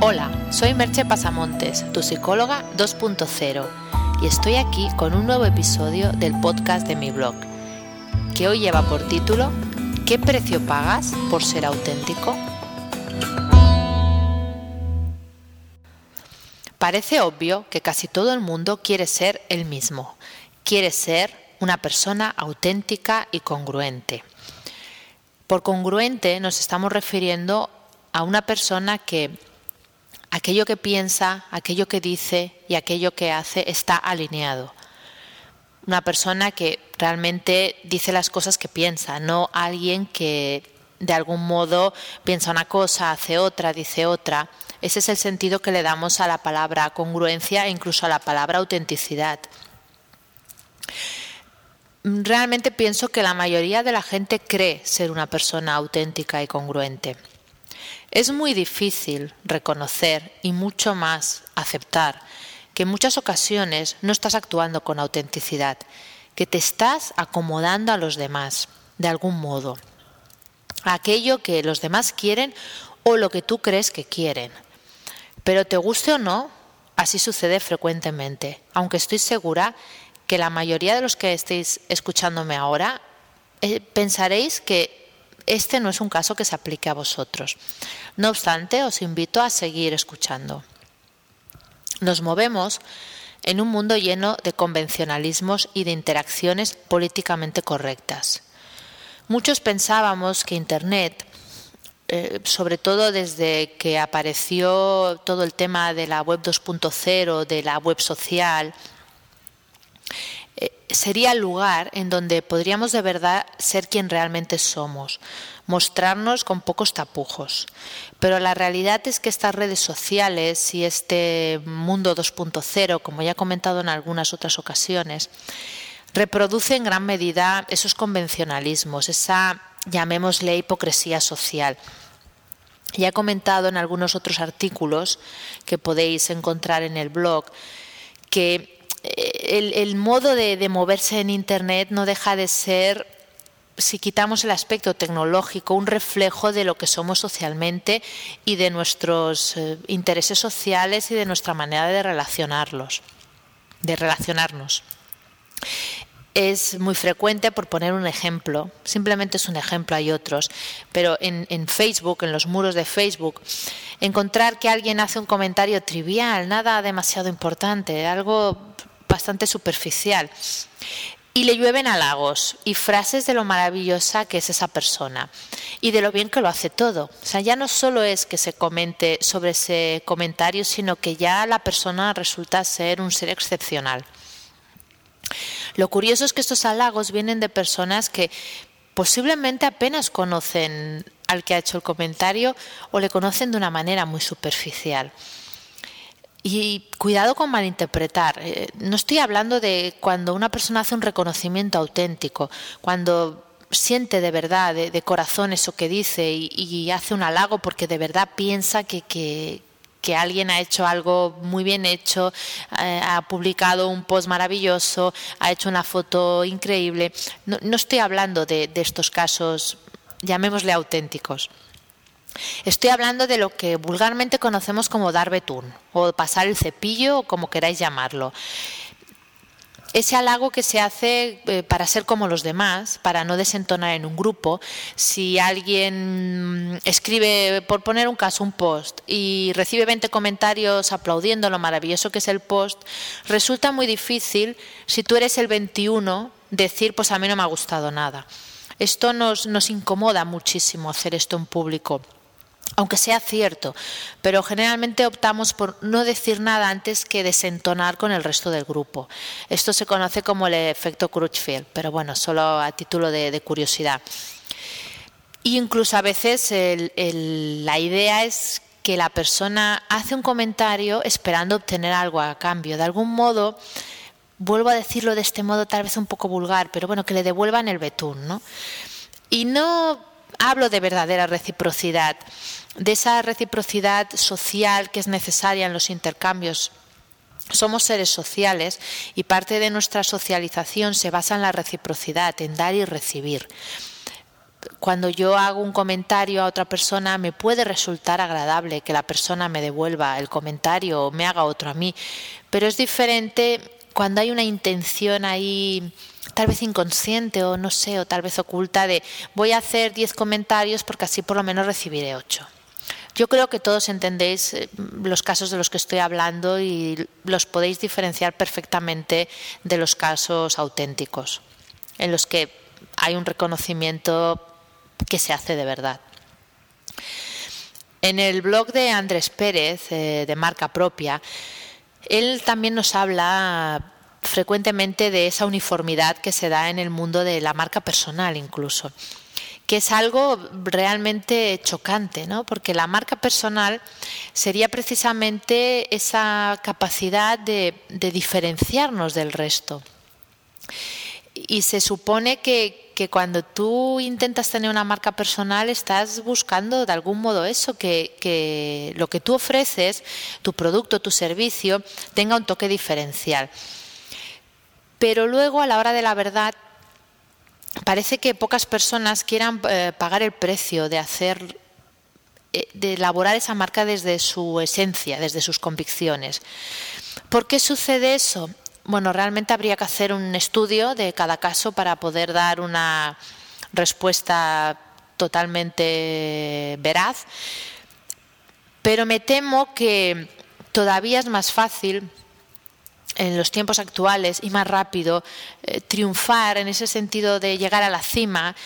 Hola, soy Merche Pasamontes, tu psicóloga 2.0, y estoy aquí con un nuevo episodio del podcast de mi blog, que hoy lleva por título ¿Qué precio pagas por ser auténtico? Parece obvio que casi todo el mundo quiere ser el mismo, quiere ser una persona auténtica y congruente. Por congruente nos estamos refiriendo a una persona que aquello que piensa, aquello que dice y aquello que hace está alineado. Una persona que realmente dice las cosas que piensa, no alguien que de algún modo piensa una cosa, hace otra, dice otra. Ese es el sentido que le damos a la palabra congruencia e incluso a la palabra autenticidad. Realmente pienso que la mayoría de la gente cree ser una persona auténtica y congruente. Es muy difícil reconocer y mucho más aceptar que en muchas ocasiones no estás actuando con autenticidad, que te estás acomodando a los demás, de algún modo, a aquello que los demás quieren o lo que tú crees que quieren. Pero te guste o no, así sucede frecuentemente, aunque estoy segura que la mayoría de los que estéis escuchándome ahora eh, pensaréis que este no es un caso que se aplique a vosotros. No obstante, os invito a seguir escuchando. Nos movemos en un mundo lleno de convencionalismos y de interacciones políticamente correctas. Muchos pensábamos que Internet, eh, sobre todo desde que apareció todo el tema de la web 2.0, de la web social, sería el lugar en donde podríamos de verdad ser quien realmente somos, mostrarnos con pocos tapujos. Pero la realidad es que estas redes sociales y este mundo 2.0, como ya he comentado en algunas otras ocasiones, reproduce en gran medida esos convencionalismos, esa, llamémosle, hipocresía social. Ya he comentado en algunos otros artículos que podéis encontrar en el blog que el, modo de, moverse en Internet no deja de ser, si quitamos el aspecto tecnológico, un reflejo de lo que somos socialmente y de nuestros eh, intereses sociales y de nuestra manera de relacionarlos, de relacionarnos. Es muy frecuente, por poner un ejemplo, simplemente es un ejemplo, hay otros, pero en, Facebook, en los muros de Facebook, encontrar que alguien hace un comentario trivial, nada demasiado importante, algo bastante superficial. Y le llueven halagos y frases de lo maravillosa que es esa persona y de lo bien que lo hace todo. O sea, ya no solo es que se comente sobre ese comentario, sino que ya la persona resulta ser un ser excepcional. Lo curioso es que estos halagos vienen de personas que posiblemente apenas conocen al que ha hecho el comentario o le conocen de una manera muy superficial. Y cuidado con malinterpretar. Eh, no estoy hablando de cuando una persona hace un reconocimiento auténtico, cuando siente de verdad, de, corazón eso que dice y, hace un halago porque de verdad piensa que, que, alguien ha hecho algo muy bien hecho, eh, ha publicado un post maravilloso, ha hecho una foto increíble. No, no estoy hablando de, de estos casos, llamémosle auténticos. Estoy hablando de lo que vulgarmente conocemos como dar betún o pasar el cepillo o como queráis llamarlo. Ese halago que se hace eh, para ser como los demás, para no desentonar en un grupo, si alguien escribe, por poner un caso, un post y recibe 20 comentarios aplaudiendo lo maravilloso que es el post, resulta muy difícil, si tú eres el 21, decir, pues a mí no me ha gustado nada. Esto nos, nos incomoda muchísimo hacer esto en público aunque sea cierto, pero generalmente optamos por no decir nada antes que desentonar con el resto del grupo. Esto se conoce como el efecto Crutchfield, pero bueno, solo a título de, curiosidad. Y incluso a veces la idea es que la persona hace un comentario esperando obtener algo a cambio. De algún modo, vuelvo a decirlo de este modo tal vez un poco vulgar, pero bueno, que le devuelvan el betún, ¿no? Y no hablo de verdadera reciprocidad, de esa reciprocidad social que es necesaria en los intercambios. Somos seres sociales y parte de nuestra socialización se basa en la reciprocidad, en dar y recibir. cuando yo hago un comentario a otra persona me puede resultar agradable que la persona me devuelva el comentario o me haga otro a mí, pero es diferente cuando hay una intención ahí tal vez inconsciente o no sé, o tal vez oculta de voy a hacer 10 comentarios porque así por lo menos recibiré 8. Yo creo que todos entendéis eh, los casos de los que estoy hablando y los podéis diferenciar perfectamente de los casos auténticos, en los que hay un reconocimiento que se hace de verdad. En el blog de Andrés Pérez, eh, de marca propia, él también nos habla frecuentemente de esa uniformidad que se da en el mundo de la marca personal incluso que es algo realmente chocante, ¿no? porque la marca personal sería precisamente esa capacidad de, diferenciarnos del resto. Y se supone que, cuando tú intentas tener una marca personal estás buscando de algún modo eso, que, que lo que tú ofreces, tu producto, tu servicio, tenga un toque diferencial. Pero luego a la hora de la verdad parece que pocas personas quieran eh, pagar el precio de hacer eh, de elaborar esa marca desde su esencia, desde sus convicciones. ¿Por qué sucede eso? Bueno, realmente habría que hacer un estudio de cada caso para poder dar una respuesta totalmente veraz, pero me temo que todavía es más fácil en los tiempos actuales y más rápido eh, triunfar en ese sentido de llegar a la cima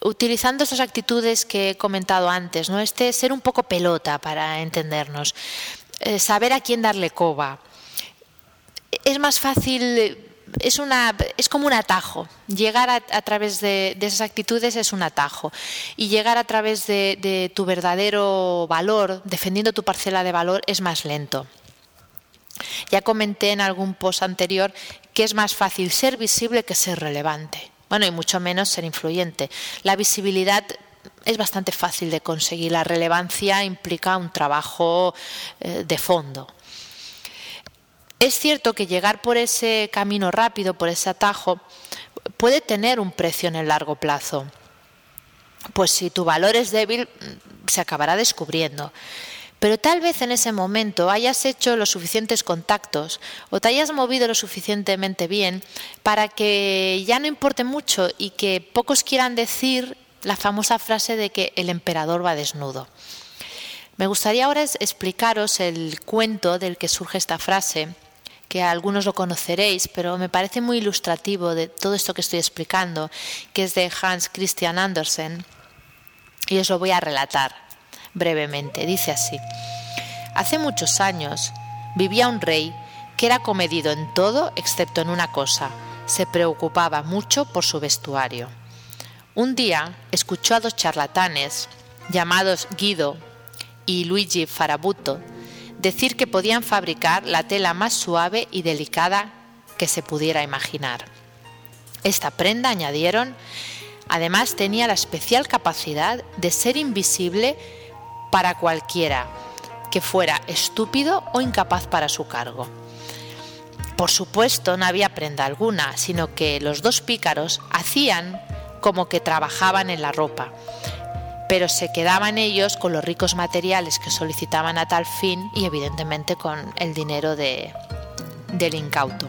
utilizando esas actitudes que he comentado antes, ¿no? Este ser un poco pelota para entendernos, eh, saber a quién darle coba. Es más fácil, es, una, es como un atajo. Llegar a, través de, esas actitudes es un atajo. Y llegar a través de tu verdadero valor, defendiendo tu parcela de valor, es más lento. Ya comenté en algún post anterior que es más fácil ser visible que ser relevante. Bueno, y mucho menos ser influyente. La visibilidad es bastante fácil de conseguir. La relevancia implica un trabajo eh, de fondo. Es cierto que llegar por ese camino rápido, por ese atajo, puede tener un precio en el largo plazo. Pues si tu valor es débil, se acabará descubriendo pero tal vez en ese momento hayas hecho los suficientes contactos o te hayas movido lo suficientemente bien para que ya no importe mucho y que pocos quieran decir la famosa frase de que el emperador va desnudo. Me gustaría ahora explicaros el cuento del que surge esta frase, que algunos lo conoceréis, pero me parece muy ilustrativo de todo esto que estoy explicando, que es de Hans Christian Andersen, y os lo voy a relatar brevemente. Dice así, hace muchos años vivía un rey que era comedido en todo excepto en una cosa, se preocupaba mucho por su vestuario. Un día escuchó a dos charlatanes, llamados Guido y Luigi Farabuto, decir que podían fabricar la tela más suave y delicada que se pudiera imaginar. Esta prenda, añadieron, además tenía la especial capacidad de ser invisible para cualquiera que fuera estúpido o incapaz para su cargo. Por supuesto, no había prenda alguna, sino que los dos pícaros hacían como que trabajaban en la ropa, pero se quedaban ellos con los ricos materiales que solicitaban a tal fin y evidentemente con el dinero de, del incauto.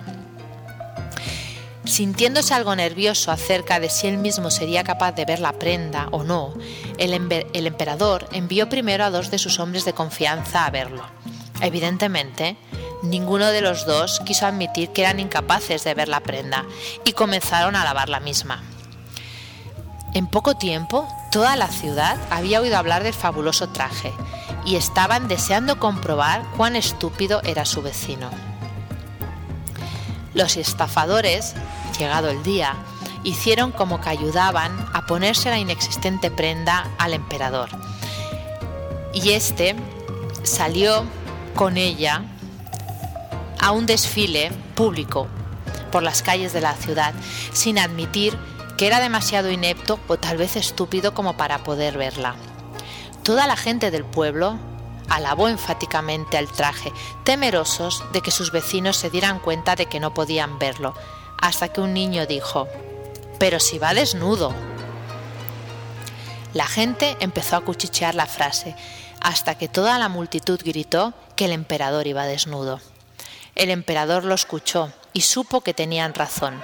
Sintiéndose algo nervioso acerca de si él mismo sería capaz de ver la prenda o no, el, emperador envió primero a dos de sus hombres de confianza a verlo. Evidentemente, ninguno de los dos quiso admitir que eran incapaces de ver la prenda y comenzaron a lavar la misma. En poco tiempo, toda la ciudad había oído hablar del fabuloso traje y estaban deseando comprobar cuán estúpido era su vecino. Los estafadores, llegado el día, hicieron como que ayudaban a ponerse la inexistente prenda al emperador. Y éste salió con ella a un desfile público por las calles de la ciudad, sin admitir que era demasiado inepto o tal vez estúpido como para poder verla. Toda la gente del pueblo alabó enfáticamente al traje, temerosos de que sus vecinos se dieran cuenta de que no podían verlo, hasta que un niño dijo, Pero si va desnudo. La gente empezó a cuchichear la frase, hasta que toda la multitud gritó que el emperador iba desnudo. El emperador lo escuchó y supo que tenían razón,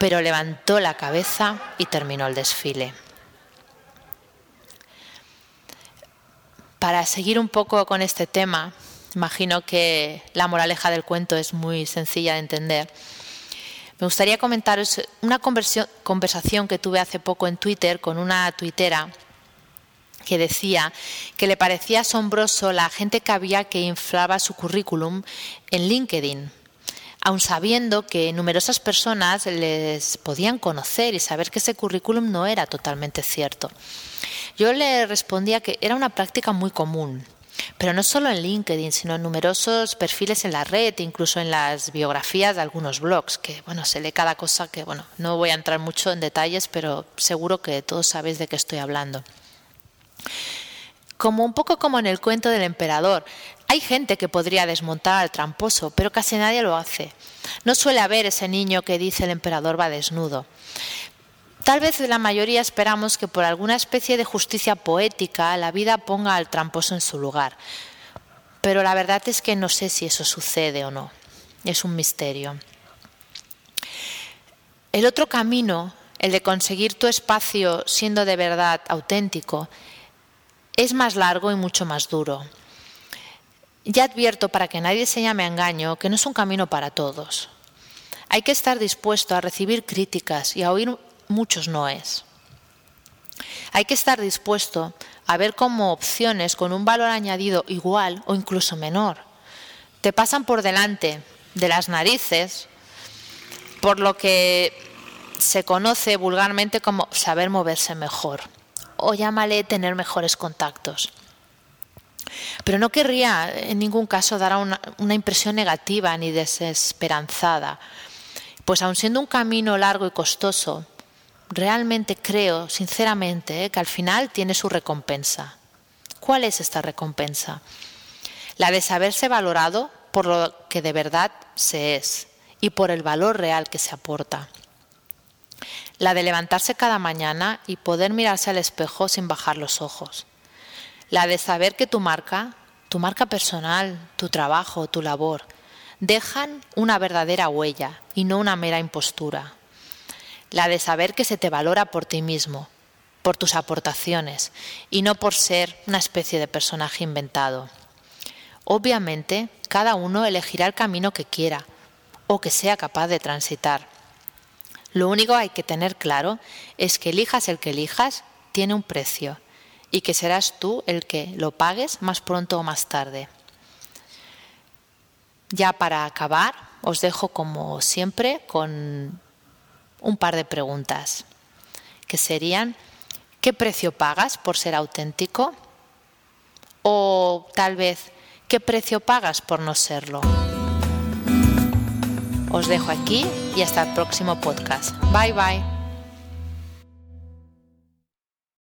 pero levantó la cabeza y terminó el desfile. Para seguir un poco con este tema, imagino que la moraleja del cuento es muy sencilla de entender. Me gustaría comentaros una conversación que tuve hace poco en Twitter con una tuitera que decía que le parecía asombroso la gente que había que inflaba su currículum en LinkedIn, aun sabiendo que numerosas personas les podían conocer y saber que ese currículum no era totalmente cierto. Yo le respondía que era una práctica muy común, pero no solo en LinkedIn, sino en numerosos perfiles en la red, incluso en las biografías de algunos blogs, que bueno, se lee cada cosa que bueno, no voy a entrar mucho en detalles, pero seguro que todos sabéis de qué estoy hablando. Como un poco como en el cuento del emperador, hay gente que podría desmontar al tramposo, pero casi nadie lo hace. No suele haber ese niño que dice el emperador va desnudo. Tal vez la mayoría esperamos que por alguna especie de justicia poética la vida ponga al tramposo en su lugar. Pero la verdad es que no sé si eso sucede o no. Es un misterio. El otro camino, el de conseguir tu espacio siendo de verdad auténtico, es más largo y mucho más duro. Ya advierto para que nadie se llame a engaño que no es un camino para todos. Hay que estar dispuesto a recibir críticas y a oír muchos noes. Hay que estar dispuesto a ver cómo opciones con un valor añadido igual o incluso menor te pasan por delante de las narices, por lo que se conoce vulgarmente como saber moverse mejor o llámale tener mejores contactos. Pero no querría en ningún caso dar una, impresión negativa ni desesperanzada, pues aun siendo un camino largo y costoso, realmente creo, sinceramente, eh, que al final tiene su recompensa. ¿Cuál es esta recompensa? La de saberse valorado por lo que de verdad se es y por el valor real que se aporta. La de levantarse cada mañana y poder mirarse al espejo sin bajar los ojos. La de saber que tu marca, tu marca personal, tu trabajo, tu labor, dejan una verdadera huella y no una mera impostura la de saber que se te valora por ti mismo, por tus aportaciones y no por ser una especie de personaje inventado. Obviamente, cada uno elegirá el camino que quiera o que sea capaz de transitar. Lo único que hay que tener claro es que elijas el que elijas, tiene un precio y que serás tú el que lo pagues más pronto o más tarde. Ya para acabar, os dejo como siempre con un par de preguntas, que serían, ¿qué precio pagas por ser auténtico? O tal vez, ¿qué precio pagas por no serlo? Os dejo aquí y hasta el próximo podcast. Bye bye.